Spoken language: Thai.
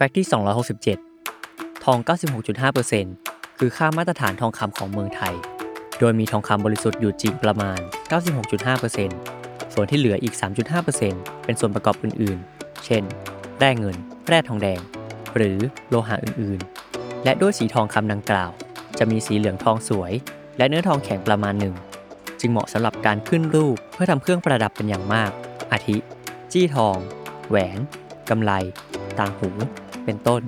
แฟกต์ที่ 267 ทอง 96.5%คือค่ามาตรฐานทองคำของเมืองไทย โดยมีทองคำบริสุทธิ์อยู่จริงประมาณ 96.5%ส่วนที่เหลืออีก 3.5%เป็นส่วนประกอบอื่นๆ เช่น แร่เงิน แร่ทองแดง หรือโลหะอื่นๆ และด้วยสีทองคำดังกล่าว จะมีสีเหลืองทองสวย และเนื้อทองแข็งประมาณหนึ่ง จึงเหมาะสำหรับการขึ้นรูปเพื่อทำเครื่องประดับเป็นอย่างมาก อาทิ จี้ทอง แหวนกำไลต่างหู เป็นต้น